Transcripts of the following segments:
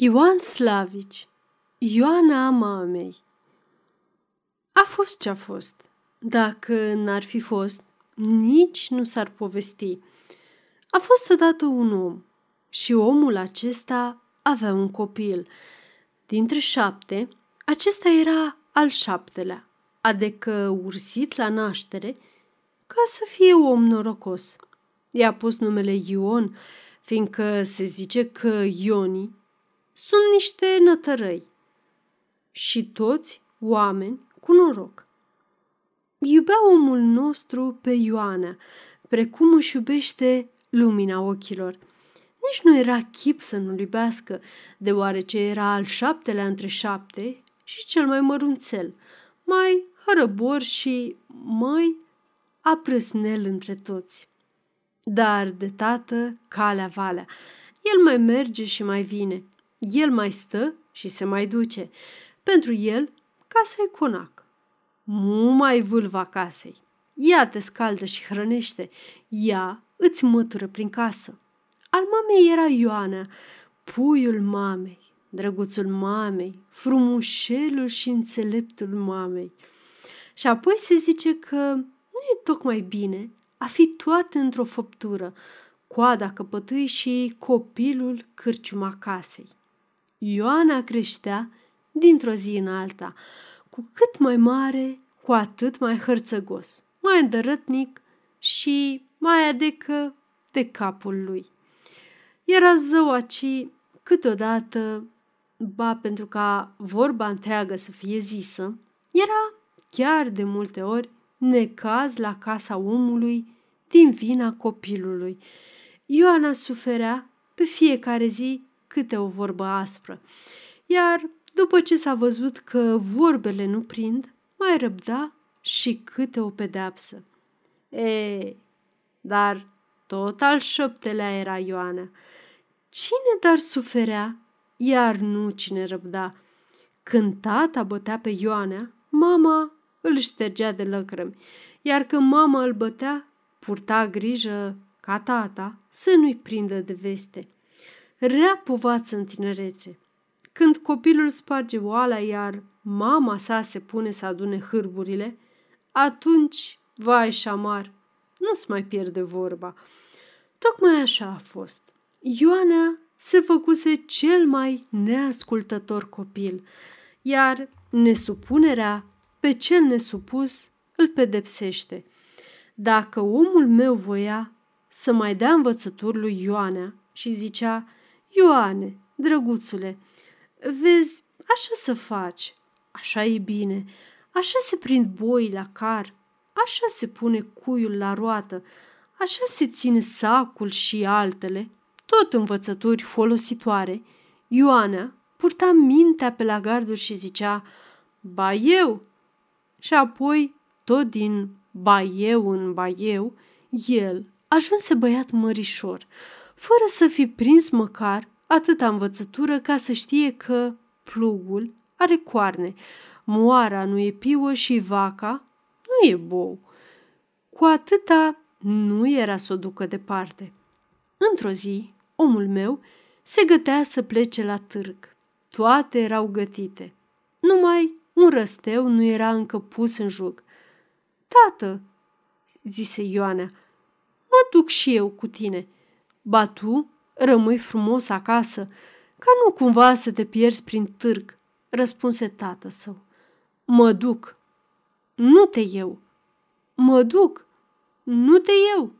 Ioan Slavici Ioana mamei A fost ce-a fost. Dacă n-ar fi fost, nici nu s-ar povesti. A fost odată un om și omul acesta avea un copil. Dintre șapte, acesta era al șaptelea, adică ursit la naștere, ca să fie om norocos. I-a pus numele Ion, fiindcă se zice că Ionii sunt niște nătărăi și toți oameni cu noroc. Iubea omul nostru pe Ioana, precum își iubește lumina ochilor. Nici nu era chip să nu-l iubească, deoarece era al șaptelea între șapte și cel mai mărunțel, mai hărăbor și mai aprăsnel între toți. Dar de tată calea valea, el mai merge și mai vine – el mai stă și se mai duce. Pentru el, casa e conac. Mu mai vâlva casei. Ea te scaldă și hrănește. Ea îți mătură prin casă. Al mamei era Ioana, puiul mamei, drăguțul mamei, frumușelul și înțeleptul mamei. Și apoi se zice că nu e tocmai bine a fi toate într-o făptură, coada căpătâi și copilul cârciuma casei. Ioana creștea dintr-o zi în alta, cu cât mai mare, cu atât mai hărțăgos, mai îndărătnic și mai adecă de capul lui. Era zău aci câteodată, ba pentru ca vorba întreagă să fie zisă, era chiar de multe ori necaz la casa omului din vina copilului. Ioana suferea pe fiecare zi câte o vorbă aspră. Iar după ce s-a văzut că vorbele nu prind, mai răbda și câte o pedeapsă. E, dar tot al șaptelea era Ioana. Cine dar suferea, iar nu cine răbda. Când tata bătea pe Ioana, mama îl ștergea de lăcrămi, iar când mama îl bătea, purta grijă ca tata să nu-i prindă de veste rea povață în tinerețe. Când copilul sparge oala, iar mama sa se pune să adune hârburile, atunci, vai și șamar, nu-ți mai pierde vorba. Tocmai așa a fost. Ioana se făcuse cel mai neascultător copil, iar nesupunerea pe cel nesupus îl pedepsește. Dacă omul meu voia să mai dea învățături lui Ioana și zicea, Ioane, drăguțule, vezi, așa să faci, așa e bine, așa se prind boi la car, așa se pune cuiul la roată, așa se ține sacul și altele, tot învățături folositoare. Ioana purta mintea pe la garduri și zicea, ba eu! Și apoi, tot din ba eu în ba eu, el ajunse băiat mărișor, fără să fi prins măcar atâta învățătură ca să știe că plugul are coarne, moara nu e piuă și vaca nu e bou. Cu atâta nu era să o ducă departe. Într-o zi, omul meu se gătea să plece la târg. Toate erau gătite. Numai un răsteu nu era încă pus în jug. Tată, zise Ioana, mă duc și eu cu tine – Ba tu rămâi frumos acasă, ca nu cumva să te pierzi prin târg, răspunse tată său. Mă duc. Nu te eu. Mă duc. Nu te eu.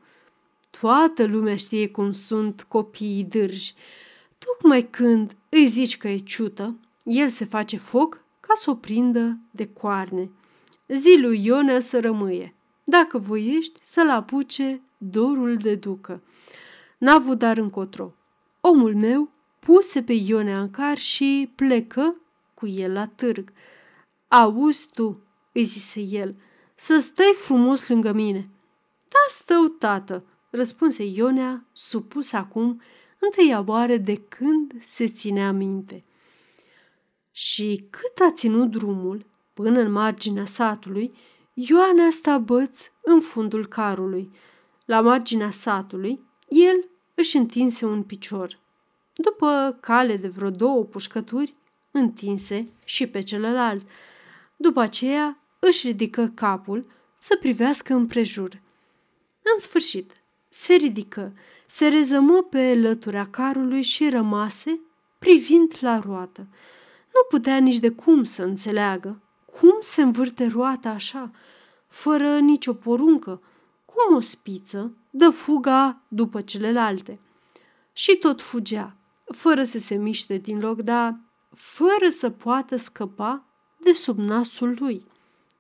Toată lumea știe cum sunt copiii dârji. Tocmai când îi zici că e ciută, el se face foc ca să o prindă de coarne. Zi lui Ionea să rămâie. Dacă voiești, să-l apuce dorul de ducă. N-a avut dar încotro. Omul meu puse pe Ionea în car și plecă cu el la târg. Auzi tu, îi zise el, să stai frumos lângă mine. Da, stău, tată, răspunse Ionea, supus acum întâia oară de când se ținea minte. Și cât a ținut drumul până în marginea satului, Ioana sta băț în fundul carului. La marginea satului, el își întinse un picior. după cale de vreo două pușcături, întinse și pe celălalt. După aceea își ridică capul să privească împrejur. În sfârșit, se ridică, se rezămă pe lătura carului și rămase privind la roată. Nu putea nici de cum să înțeleagă cum se învârte roata așa, fără nicio poruncă, cum o spiță dă fuga după celelalte. Și tot fugea, fără să se miște din loc, dar fără să poată scăpa de sub nasul lui.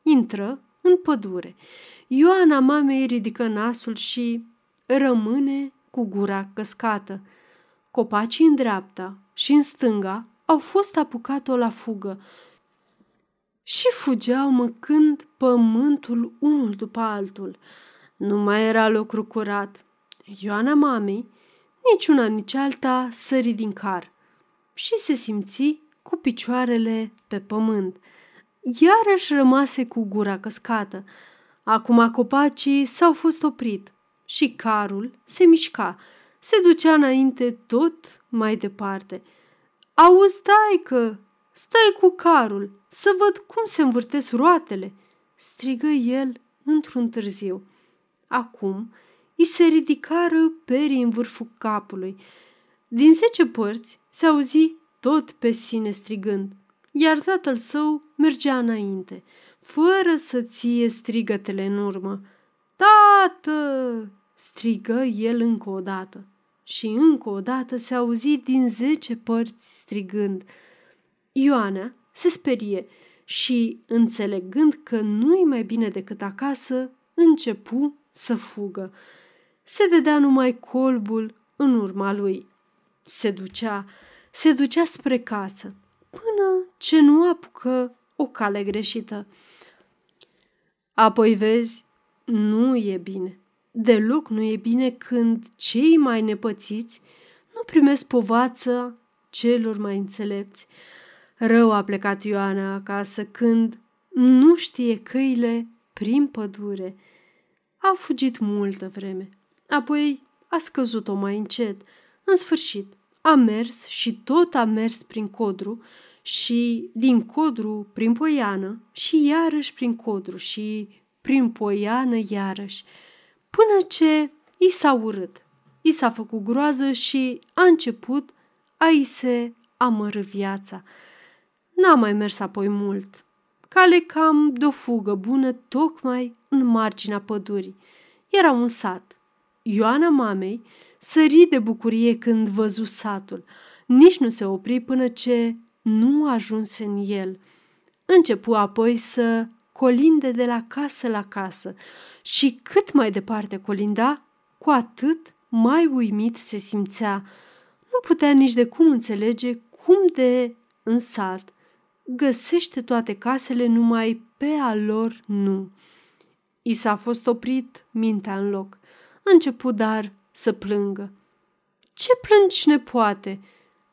Intră în pădure. Ioana mamei ridică nasul și rămâne cu gura căscată. Copacii în dreapta și în stânga au fost apucat-o la fugă și fugeau măcând pământul unul după altul. Nu mai era lucru curat. Ioana mamei, nici una, nici alta, sări din car și se simți cu picioarele pe pământ. Iarăși rămase cu gura căscată. Acum copacii s-au fost oprit și carul se mișca, se ducea înainte tot mai departe. Auzi, că stai cu carul, să văd cum se învârtesc roatele!" strigă el într-un târziu. Acum îi se ridicară perii în vârful capului. Din zece părți se auzi tot pe sine strigând, iar tatăl său mergea înainte, fără să ție strigătele în urmă. Tată! strigă el încă o dată. Și încă o dată se auzi din zece părți strigând. Ioana se sperie și, înțelegând că nu-i mai bine decât acasă, începu să fugă. Se vedea numai colbul în urma lui. Se ducea, se ducea spre casă, până ce nu apucă o cale greșită. Apoi vezi, nu e bine. Deloc nu e bine când cei mai nepățiți nu primesc povața celor mai înțelepți. Rău a plecat Ioana acasă când nu știe căile prin pădure. A fugit multă vreme, apoi a scăzut-o mai încet. În sfârșit, a mers și tot a mers prin codru și din codru prin poiană și iarăși prin codru și prin poiană iarăși, până ce i s-a urât. I s-a făcut groază și a început a-i se amără viața. N-a mai mers apoi mult. Cale cam de o fugă bună tocmai în marginea pădurii. Era un sat. Ioana mamei sări de bucurie când văzu satul. Nici nu se opri până ce nu ajunse în el. Începu apoi să colinde de la casă la casă și cât mai departe colinda, cu atât mai uimit se simțea. Nu putea nici de cum înțelege cum de în sat găsește toate casele numai pe a lor nu. I s-a fost oprit mintea în loc. Început dar să plângă. Ce plângi, nepoate?"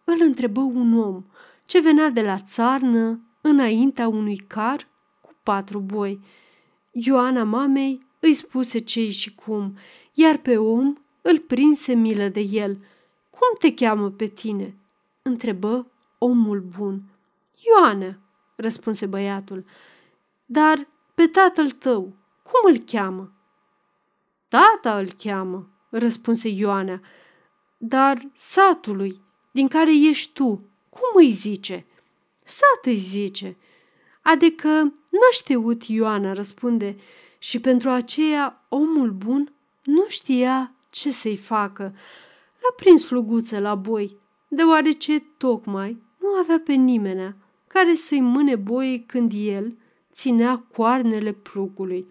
îl întrebă un om ce venea de la țarnă înaintea unui car cu patru boi. Ioana mamei îi spuse ce și cum, iar pe om îl prinse milă de el. Cum te cheamă pe tine?" întrebă omul bun. Ioana, răspunse băiatul. Dar pe tatăl tău, cum îl cheamă? Tata îl cheamă, răspunse Ioana. Dar satului, din care ești tu, cum îi zice? Sat îi zice. Adică n-a știut Ioana, răspunde, și pentru aceea omul bun nu știa ce să-i facă. L-a prins sluguță la boi, deoarece tocmai nu avea pe nimenea care să-i mâne boii când el ținea coarnele plugului.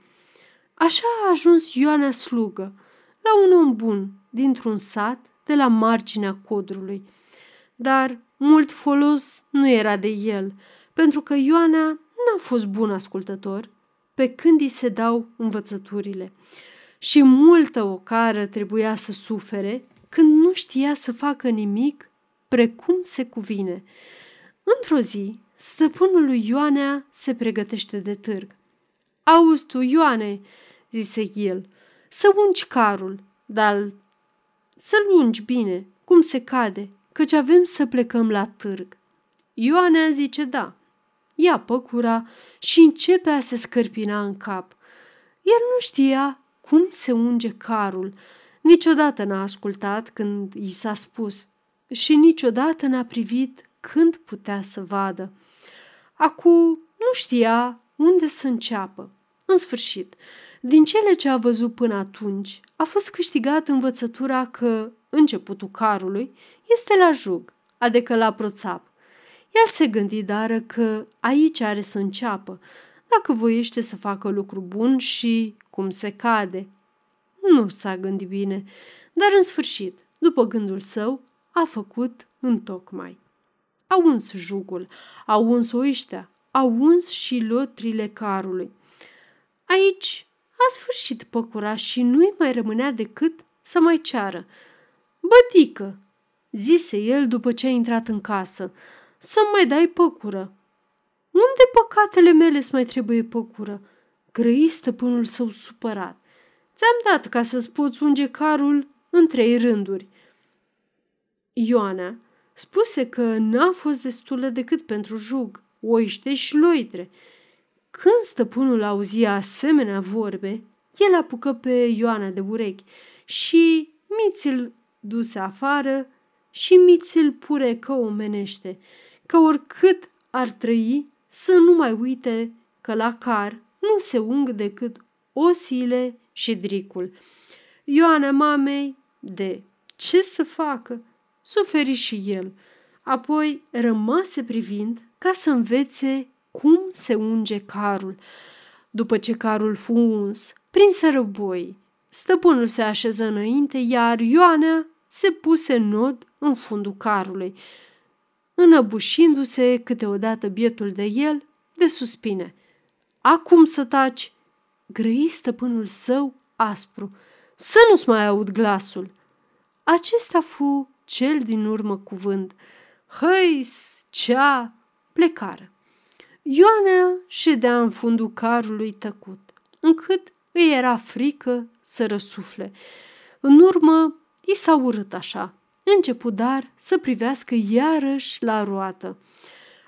Așa a ajuns Ioana slugă, la un om bun, dintr-un sat de la marginea codrului. Dar mult folos nu era de el, pentru că Ioana n-a fost bun ascultător, pe când îi se dau învățăturile. Și multă ocară trebuia să sufere când nu știa să facă nimic precum se cuvine. Într-o zi, stăpânul lui Ioanea se pregătește de târg. Auzi tu, Ioane, zise el, să ungi carul, dar să-l ungi bine, cum se cade, căci avem să plecăm la târg. Ioanea zice da. Ia păcura și începe a se scărpina în cap. El nu știa cum se unge carul. Niciodată n-a ascultat când i s-a spus și niciodată n-a privit când putea să vadă. Acu nu știa unde să înceapă. În sfârșit, din cele ce a văzut până atunci, a fost câștigat învățătura că începutul carului este la jug, adică la proțap. El se gândi dară că aici are să înceapă, dacă voiește să facă lucru bun și cum se cade. Nu s-a gândit bine, dar în sfârșit, după gândul său, a făcut întocmai. A uns jugul, a uns oiștea, a uns și lotrile carului. Aici a sfârșit păcura și nu-i mai rămânea decât să mai ceară. Bătică, zise el după ce a intrat în casă, să mai dai păcură. Unde păcatele mele să mai trebuie păcură? Grăi stăpânul său supărat. Ți-am dat ca să-ți poți unge carul în trei rânduri. Ioana spuse că n-a fost destulă decât pentru jug, oiște și loitre. Când stăpânul auzia asemenea vorbe, el apucă pe Ioana de urechi și miți-l duse afară și miți-l purecă omenește, că oricât ar trăi să nu mai uite că la car nu se ung decât osile și dricul. Ioana mamei, de ce să facă? Suferi și el. Apoi rămase privind ca să învețe cum se unge carul. După ce carul fu uns, prinse răboi. Stăpânul se așeză înainte, iar Ioana se puse în nod în fundul carului, înăbușindu-se câteodată bietul de el de suspine. Acum să taci!" grăi stăpânul său aspru. Să nu-ți mai aud glasul!" Acesta fu cel din urmă cuvânt. Hăi, cea, plecară. Ioana ședea în fundul carului tăcut, încât îi era frică să răsufle. În urmă, i s-a urât așa. Început dar să privească iarăși la roată.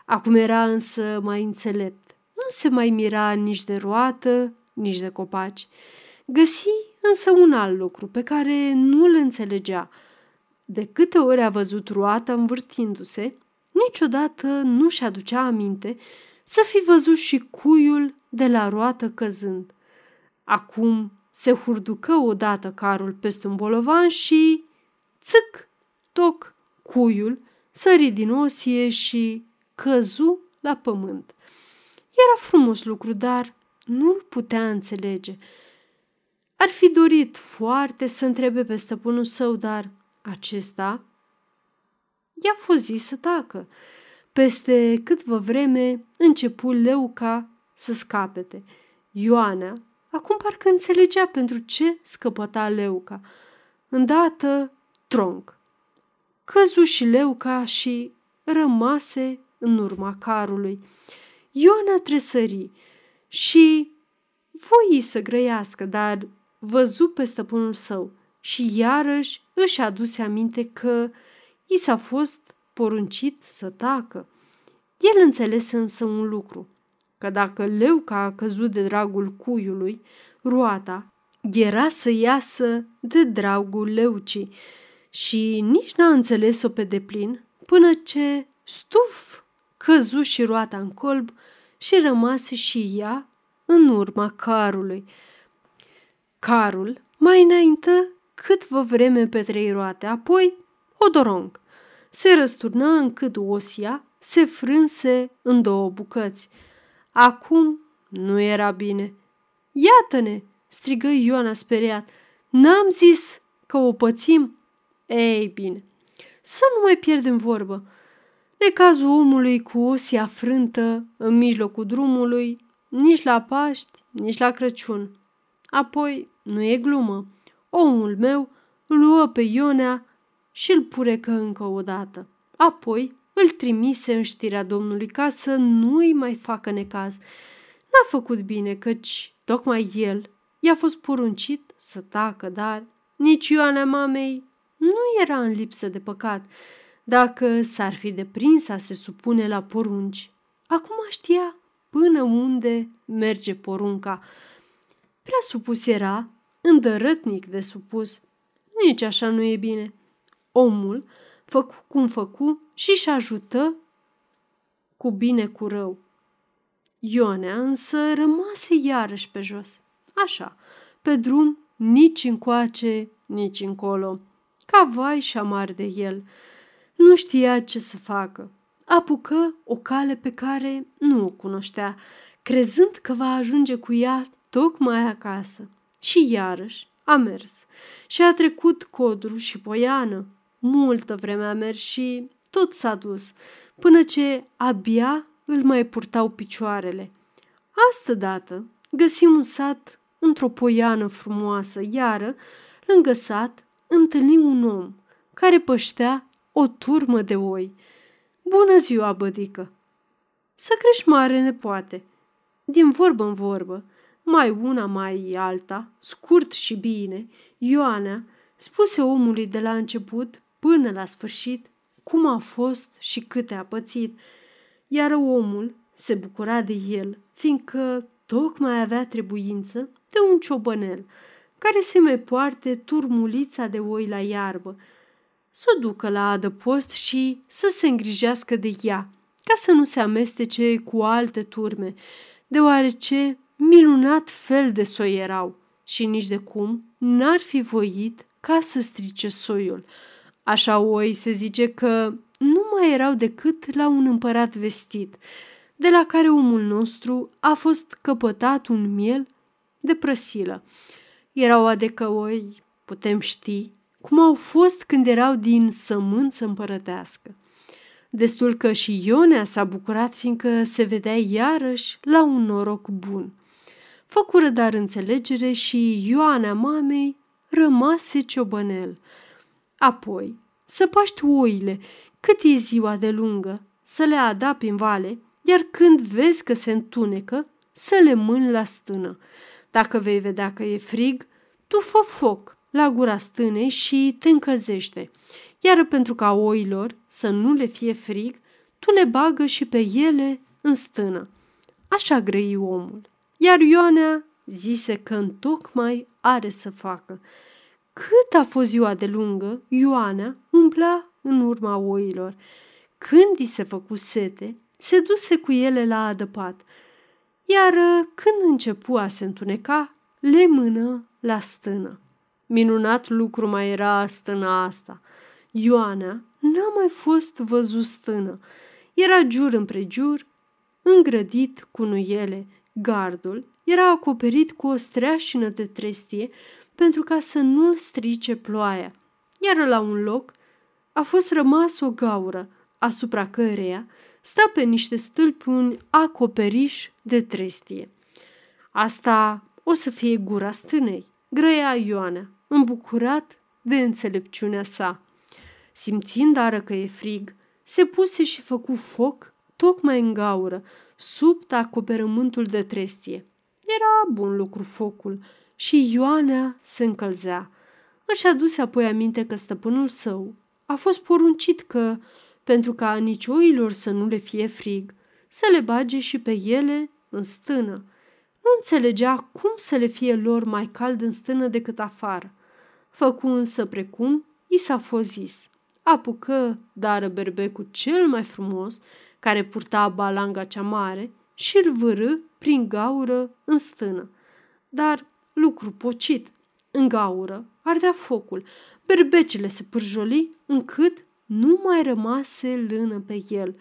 Acum era însă mai înțelept. Nu se mai mira nici de roată, nici de copaci. Găsi însă un alt lucru pe care nu îl înțelegea. De câte ori a văzut roata învârtindu-se, niciodată nu și aducea aminte să fi văzut și cuiul de la roată căzând. Acum se hurducă odată carul peste un bolovan și, țâc, toc, cuiul sări din osie și căzu la pământ. Era frumos lucru, dar nu-l putea înțelege. Ar fi dorit foarte să întrebe pe stăpânul său, dar acesta i-a fost zis să tacă. Peste câtva vreme începu Leuca să scapete. Ioana acum parcă înțelegea pentru ce scăpăta Leuca. Îndată, tronc. Căzu și Leuca și rămase în urma carului. Ioana tresări și voi să grăiască, dar văzu pe stăpânul său și iarăși își aduse aminte că i s-a fost poruncit să tacă. El înțelese însă un lucru, că dacă Leuca a căzut de dragul cuiului, roata era să iasă de dragul Leucii și nici n-a înțeles-o pe deplin până ce, stuf, căzu și roata în colb și rămase și ea în urma carului. Carul mai înaintă câtvă vreme pe trei roate, apoi odorong. Se răsturnă încât osia se frânse în două bucăți. Acum nu era bine. Iată-ne, strigă Ioana speriat. N-am zis că o pățim? Ei bine, să nu mai pierdem vorbă. Necazul omului cu osia frântă în mijlocul drumului, nici la Paști, nici la Crăciun. Apoi, nu e glumă, omul meu luă pe Ionea și îl purecă încă o dată. Apoi îl trimise în știrea Domnului ca să nu-i mai facă necaz. N-a făcut bine, căci tocmai el i-a fost poruncit să tacă, dar nici Ioana mamei nu era în lipsă de păcat. Dacă s-ar fi deprins a se supune la porunci, acum știa până unde merge porunca. Prea supus era, îndărătnic de supus. Nici așa nu e bine. Omul făcu cum făcu și-și ajută cu bine cu rău. Ionea însă rămase iarăși pe jos. Așa, pe drum, nici încoace, nici încolo. Ca vai și amar de el. Nu știa ce să facă. Apucă o cale pe care nu o cunoștea, crezând că va ajunge cu ea tocmai acasă. Și iarăși a mers și a trecut codru și poiană. Multă vreme a mers și tot s-a dus, până ce abia îl mai purtau picioarele. Astă dată găsim un sat într-o poiană frumoasă, iară, lângă sat, întâlnim un om care păștea o turmă de oi. Bună ziua, bădică! Să crești mare nepoate. Din vorbă în vorbă, mai una, mai alta, scurt și bine, Ioana spuse omului de la început până la sfârșit cum a fost și câte a pățit, iar omul se bucura de el, fiindcă tocmai avea trebuință de un ciobănel care se mai poarte turmulița de oi la iarbă, să o ducă la adăpost și să se îngrijească de ea, ca să nu se amestece cu alte turme, deoarece minunat fel de soi erau și nici de cum n-ar fi voit ca să strice soiul. Așa oi se zice că nu mai erau decât la un împărat vestit, de la care omul nostru a fost căpătat un miel de prăsilă. Erau adecă oi, putem ști, cum au fost când erau din sămânță împărătească. Destul că și Ionea s-a bucurat fiindcă se vedea iarăși la un noroc bun. Făcură dar înțelegere și Ioana mamei rămase ciobănel. Apoi să paști oile cât e ziua de lungă, să le adapi în vale, iar când vezi că se întunecă, să le mâni la stână. Dacă vei vedea că e frig, tu fă foc la gura stânei și te încălzește. Iar pentru ca oilor să nu le fie frig, tu le bagă și pe ele în stână. Așa grăi omul. Iar Ioanea zise că întocmai are să facă. Cât a fost ziua de lungă, Ioana umbla în urma oilor. Când i se făcu sete, se duse cu ele la adăpat, iar când începu a se întuneca, le mână la stână. Minunat lucru mai era stâna asta. Ioana n-a mai fost văzut stână. Era jur împrejur, îngrădit cu nuiele. Gardul era acoperit cu o streașină de trestie pentru ca să nu-l strice ploaia, iar la un loc a fost rămas o gaură, asupra căreia sta pe niște stâlpi un acoperiș de trestie. Asta o să fie gura stânei, grăia Ioana, îmbucurat de înțelepciunea sa. Simțind ară că e frig, se puse și făcu foc tocmai în gaură, sub acoperământul de trestie. Era bun lucru focul și Ioana se încălzea. Își aduse apoi aminte că stăpânul său a fost poruncit că, pentru ca nici oilor să nu le fie frig, să le bage și pe ele în stână. Nu înțelegea cum să le fie lor mai cald în stână decât afară. Făcu însă precum i s-a fost zis. Apucă, dară berbecul cel mai frumos, care purta balanga cea mare, și îl vârâ prin gaură în stână. Dar lucru pocit. În gaură ardea focul, berbecele se pârjoli încât nu mai rămase lână pe el.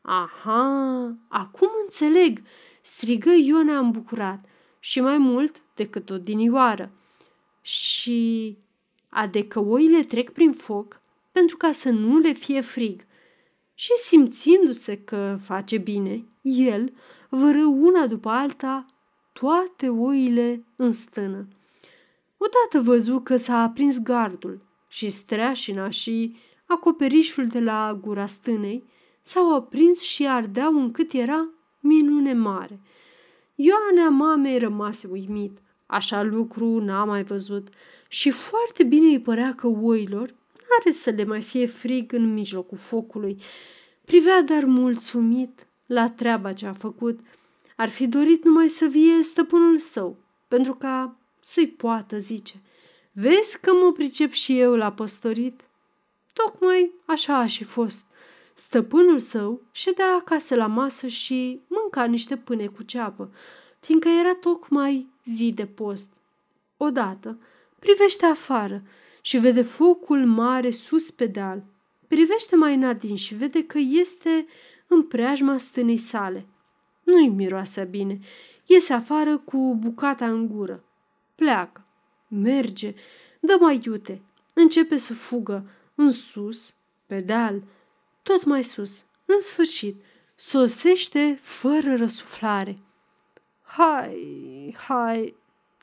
Aha, acum înțeleg, strigă Iona îmbucurat și mai mult decât o dinioară. Și adecă oile trec prin foc pentru ca să nu le fie frig. Și simțindu-se că face bine, el vără una după alta toate oile în stână. Odată văzu că s-a aprins gardul și streașina și acoperișul de la gura stânei s-au aprins și ardeau încât era minune mare. Ioanea mamei rămase uimit. Așa lucru n-a mai văzut și foarte bine îi părea că oilor N-are să le mai fie frig în mijlocul focului. Privea dar mulțumit la treaba ce a făcut. Ar fi dorit numai să vie stăpânul său, pentru ca să-i poată zice. Vezi că mă pricep și eu la păstorit? Tocmai așa a și fost. Stăpânul său ședea acasă la masă și mânca niște pâine cu ceapă, fiindcă era tocmai zi de post. Odată privește afară și vede focul mare sus pe deal. Privește mai înadin și vede că este în preajma stânei sale. Nu-i miroase bine. Iese afară cu bucata în gură. Pleacă. Merge. Dă mai iute. Începe să fugă. În sus, pe deal, tot mai sus. În sfârșit, sosește fără răsuflare. Hai, hai,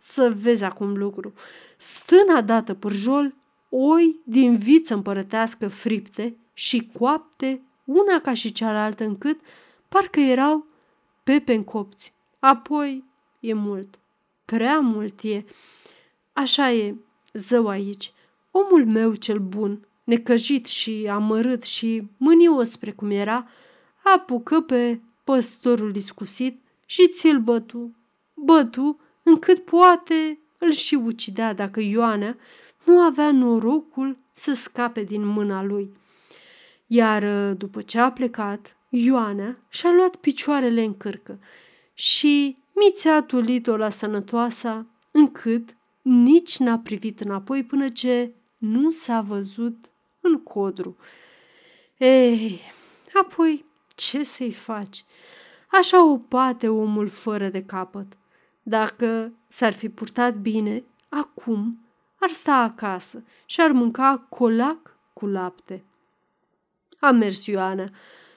să vezi acum lucru. Stâna dată pârjol, oi din viță împărătească fripte și coapte, una ca și cealaltă încât parcă erau pepe în copți. Apoi e mult, prea mult e. Așa e, zău aici, omul meu cel bun, necăjit și amărât și mânios spre cum era, apucă pe păstorul discusit și ți-l bătu. Bătu încât poate îl și ucidea dacă Ioana nu avea norocul să scape din mâna lui. Iar după ce a plecat, Ioana și-a luat picioarele în cârcă și mițea tulit-o la sănătoasa, încât nici n-a privit înapoi până ce nu s-a văzut în codru. Ei, apoi ce să-i faci? Așa o pate omul fără de capăt. Dacă s-ar fi purtat bine, acum ar sta acasă și ar mânca colac cu lapte. A mers Ioana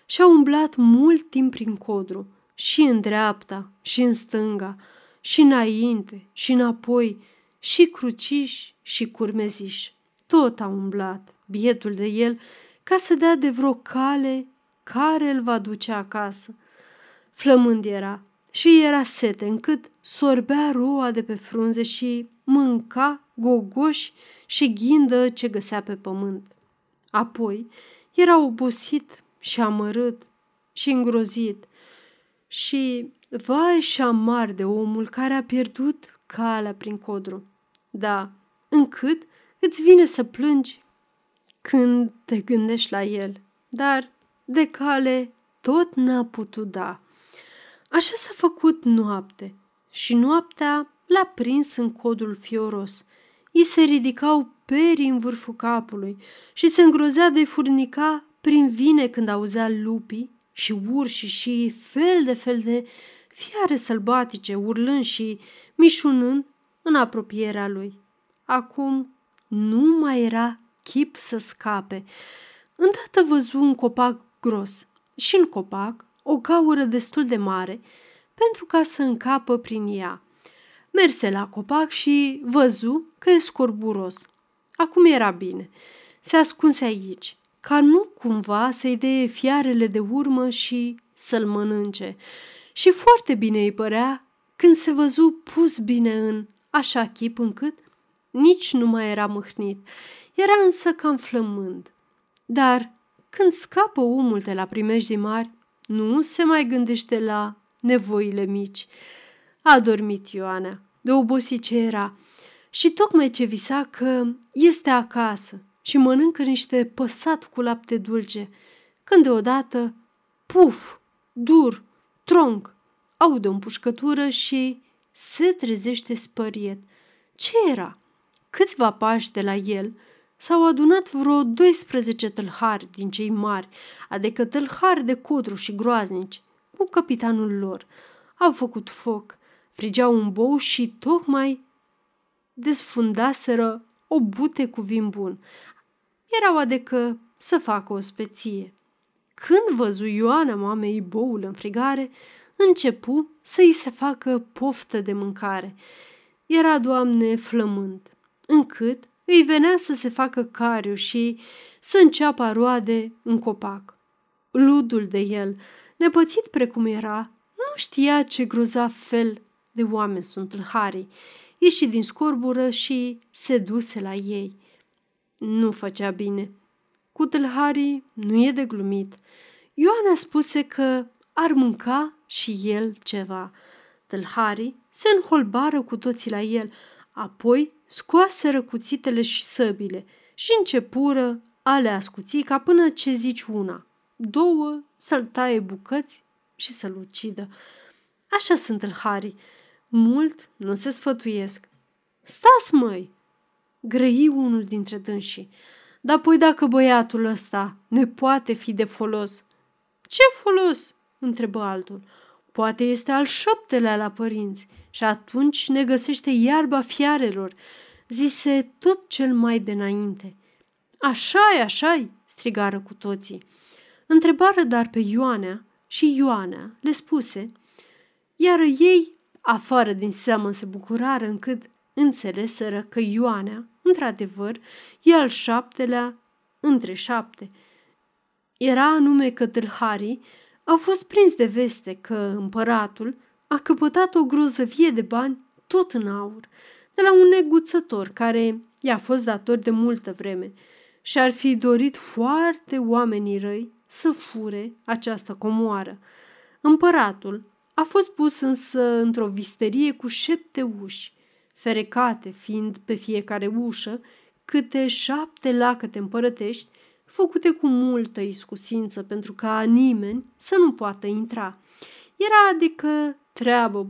și a umblat mult timp prin codru, și în dreapta, și în stânga, și înainte, și înapoi, și cruciș, și curmeziș. Tot a umblat, bietul de el, ca să dea de vreo cale care îl va duce acasă. Flămând era și era sete încât sorbea roa de pe frunze și mânca gogoși și ghindă ce găsea pe pământ. Apoi era obosit și amărât și îngrozit și vai și amar de omul care a pierdut calea prin codru. Da, încât îți vine să plângi când te gândești la el, dar de cale tot n-a putut da. Așa s-a făcut noapte și noaptea l-a prins în codul fioros. I se ridicau perii în vârful capului și se îngrozea de furnica prin vine când auzea lupii și urși și fel de fel de fiare sălbatice urlând și mișunând în apropierea lui. Acum nu mai era chip să scape. Îndată văzu un copac gros și în copac o gaură destul de mare pentru ca să încapă prin ea. Merse la copac și văzu că e scorburos. Acum era bine. Se ascunse aici, ca nu cumva să-i dea fiarele de urmă și să-l mănânce. Și foarte bine îi părea când se văzu pus bine în așa chip încât nici nu mai era mâhnit. Era însă cam flămând. Dar când scapă omul de la primejdii mari, nu se mai gândește la nevoile mici. A dormit Ioana, de obosit ce era, și tocmai ce visa că este acasă și mănâncă niște păsat cu lapte dulce, când deodată, puf, dur, tronc, aude o împușcătură și se trezește spăriet. Ce era? Câțiva pași de la el s-au adunat vreo 12 tâlhari din cei mari, adică tâlhari de codru și groaznici, cu capitanul lor. Au făcut foc, frigeau un bou și tocmai desfundaseră o bute cu vin bun. Erau adică să facă o speție. Când văzu Ioana mamei boul în frigare, începu să-i se facă poftă de mâncare. Era, Doamne, flământ, încât îi venea să se facă cariu și să înceapă roade în copac. Ludul de el, nepățit precum era, nu știa ce grozav fel de oameni sunt harii. Ieși din scorbură și se duse la ei. nu făcea bine. Cu tâlharii nu e de glumit. Ioana spuse că ar mânca și el ceva. Tâlharii se înholbară cu toții la el, apoi scoaseră cuțitele și săbile și începură a le ascuți ca până ce zici una, două, să-l taie bucăți și să-l ucidă. Așa sunt tâlharii. Mult nu se sfătuiesc. Stați, măi! Grăi unul dintre dânsii. Dar apoi dacă băiatul ăsta ne poate fi de folos. Ce folos? întrebă altul. Poate este al șaptelea la părinți și atunci ne găsește iarba fiarelor, zise tot cel mai de înainte. Așa-i, așa-i, strigară cu toții. Întrebară dar pe Ioanea și Ioanea le spuse, iar ei, afară din seamă, se bucurară încât înțeleseră că Ioanea, într-adevăr, e al șaptelea între șapte. Era anume că tâlharii au fost prins de veste că împăratul a căpătat o grozăvie de bani tot în aur, de la un neguțător care i-a fost dator de multă vreme și ar fi dorit foarte oamenii răi să fure această comoară. Împăratul a fost pus însă într-o visterie cu șepte uși, ferecate fiind pe fiecare ușă câte șapte lacăte împărătești, făcute cu multă iscusință pentru ca nimeni să nu poată intra. Era adică treabă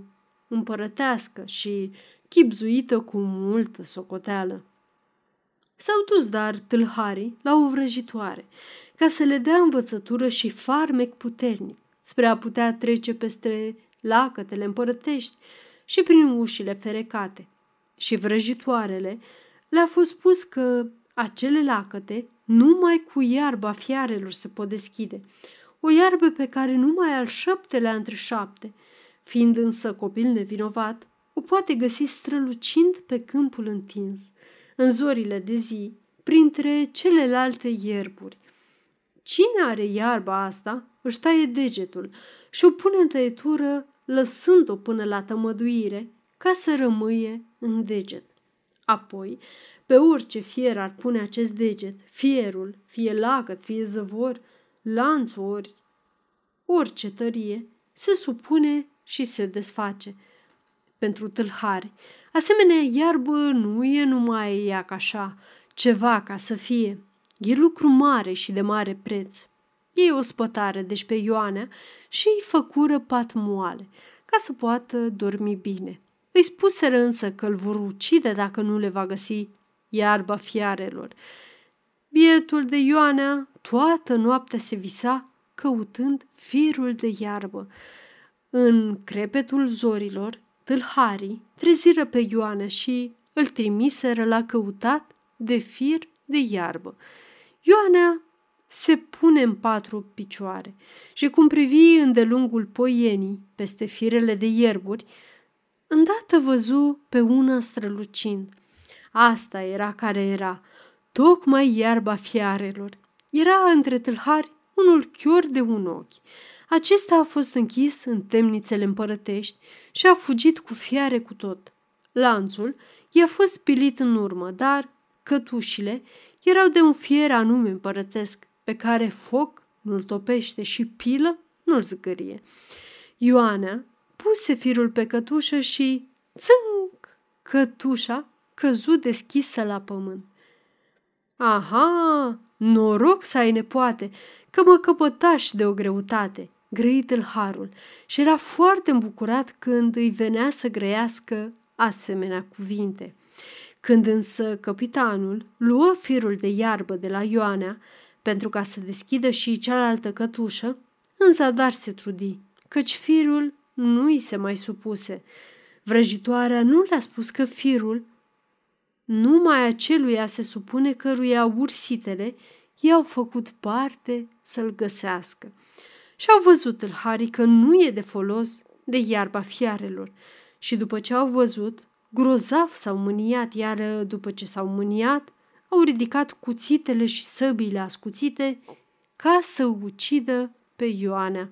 împărătească și chipzuită cu multă socoteală. S-au dus dar tâlharii la o vrăjitoare, ca să le dea învățătură și farmec puternic, spre a putea trece peste lacătele împărătești și prin ușile ferecate. Și vrăjitoarele le-a fost spus că acele lacăte numai cu iarba fiarelor se pot deschide, o iarbă pe care numai al șaptelea între șapte, fiind însă copil nevinovat, o poate găsi strălucind pe câmpul întins, în zorile de zi, printre celelalte ierburi. Cine are iarba asta, își taie degetul și o pune în tăietură, lăsând-o până la tămăduire, ca să rămâie în deget. Apoi, pe orice fier ar pune acest deget, fierul, fie lacăt, fie zăvor, lanț ori, orice tărie, se supune și se desface. Pentru tâlhari, asemenea iarbă nu e numai ea ca așa, ceva ca să fie. E lucru mare și de mare preț. Ei o spătare deci pe Ioanea și îi făcură pat moale, ca să poată dormi bine. Îi spuseră însă că îl vor ucide dacă nu le va găsi iarba fiarelor. Bietul de Ioanea toată noaptea se visa căutând firul de iarbă. În crepetul zorilor, tâlharii treziră pe Ioanea și îl trimiseră la căutat de fir de iarbă. Ioanea se pune în patru picioare și cum privi îndelungul poienii peste firele de ierburi, îndată văzu pe una strălucind. Asta era care era, tocmai iarba fiarelor. Era între tâlhari unul chior de un ochi. Acesta a fost închis în temnițele împărătești și a fugit cu fiare cu tot. Lanțul i-a fost pilit în urmă, dar cătușile erau de un fier anume împărătesc, pe care foc nu-l topește și pilă nu-l zgârie. Ioana puse firul pe cătușă și, țânc, cătușa căzut deschisă la pământ. Aha, noroc să ai nepoate, că mă căpătaș de o greutate, grăit harul, și era foarte îmbucurat când îi venea să grăiască asemenea cuvinte. Când însă capitanul luă firul de iarbă de la Ioanea pentru ca să deschidă și cealaltă cătușă, în zadar se trudi, căci firul nu îi se mai supuse. Vrăjitoarea nu le-a spus că firul numai aceluia se supune căruia ursitele i-au făcut parte să-l găsească. Și au văzut Harry că nu e de folos de iarba fiarelor și după ce au văzut, grozav s-au mâniat, iar după ce s-au mâniat, au ridicat cuțitele și săbile ascuțite ca să ucidă pe Ioana.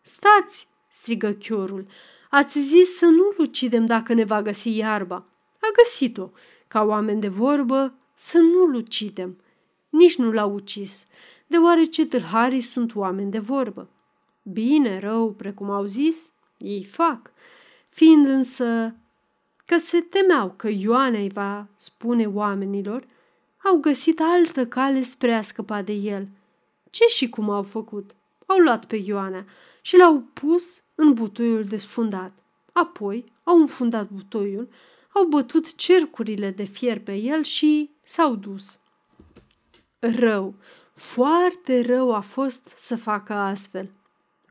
Stați!" strigă chiorul. Ați zis să nu-l ucidem dacă ne va găsi iarba. A găsit-o. Ca oameni de vorbă, să nu-l ucidem. Nici nu l-a ucis, deoarece tâlharii sunt oameni de vorbă. Bine, rău, precum au zis, ei fac. Fiind însă că se temeau că Ioana îi va spune oamenilor, au găsit altă cale spre a scăpa de el. Ce și cum au făcut? Au luat pe Ioana și l-au pus în butoiul desfundat. Apoi au înfundat butoiul, au bătut cercurile de fier pe el și s-au dus. Rău, foarte rău a fost să facă astfel.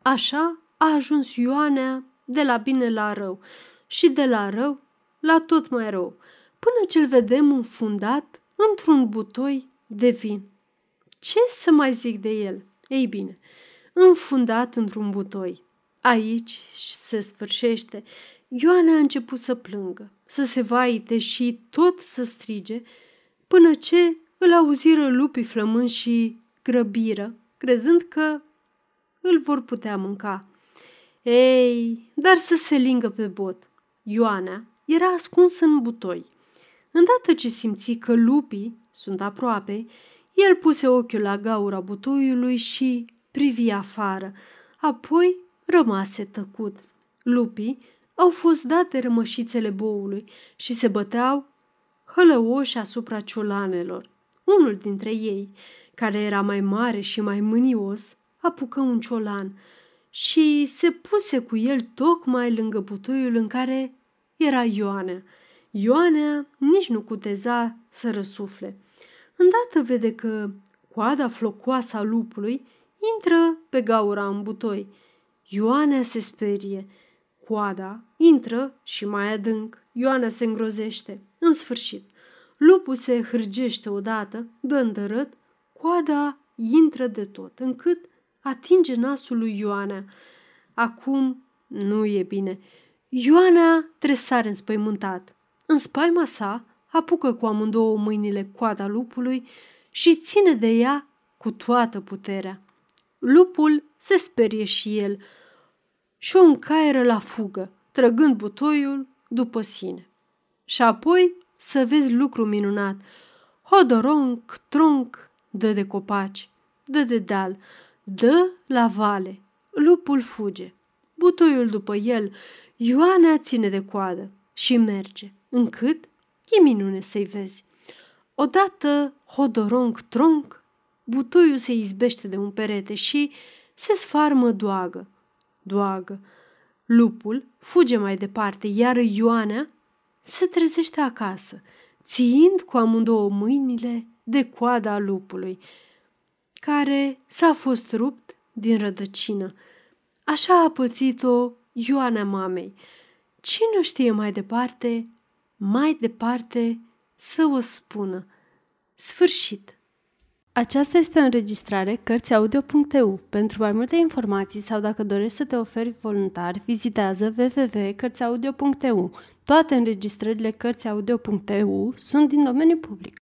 Așa a ajuns Ioanea de la bine la rău și de la rău la tot mai rău, până ce-l vedem înfundat într-un butoi de vin. Ce să mai zic de el? Ei bine, înfundat într-un butoi. Aici se sfârșește. Ioana a început să plângă, să se vaite și tot să strige, până ce îl auziră lupii flămâni și grăbiră, crezând că îl vor putea mânca. Ei, dar să se lingă pe bot. Ioana era ascuns în butoi. Îndată ce simți că lupii sunt aproape, el puse ochiul la gaura butoiului și privi afară, apoi rămase tăcut. Lupii au fost date rămășițele boului și se băteau hălăoși asupra ciolanelor. Unul dintre ei, care era mai mare și mai mânios, apucă un ciolan și se puse cu el tocmai lângă butoiul în care era Ioanea. Ioanea nici nu cuteza să răsufle. Îndată vede că coada flocoasă a lupului intră pe gaura în butoi. Ioanea se sperie. Coada intră și mai adânc. Ioana se îngrozește. În sfârșit, lupul se hârgește odată, dă îndărât, coada intră de tot, încât atinge nasul lui Ioana. Acum nu e bine. Ioana tresare înspăimântat. În spaima sa, apucă cu amândouă mâinile coada lupului și ține de ea cu toată puterea. Lupul se sperie și el și o încaieră la fugă, trăgând butoiul după sine. Și apoi să vezi lucru minunat. Hodoronc, tronc, dă de copaci, dă de deal, dă la vale. Lupul fuge. Butoiul după el, Ioana ține de coadă și merge, încât e minune să-i vezi. Odată, hodoronc, tronc, butoiul se izbește de un perete și se sfarmă doagă. Doagă. Lupul fuge mai departe, iar Ioana se trezește acasă, țiind cu amândouă mâinile de coada lupului, care s-a fost rupt din rădăcină. Așa a pățit-o Ioana mamei. Cine știe mai departe, mai departe să o spună. Sfârșit. Aceasta este o înregistrare Cărțiaudio.eu. Pentru mai multe informații sau dacă dorești să te oferi voluntar, vizitează www.cărțiaudio.eu. Toate înregistrările Cărțiaudio.eu sunt din domeniu public.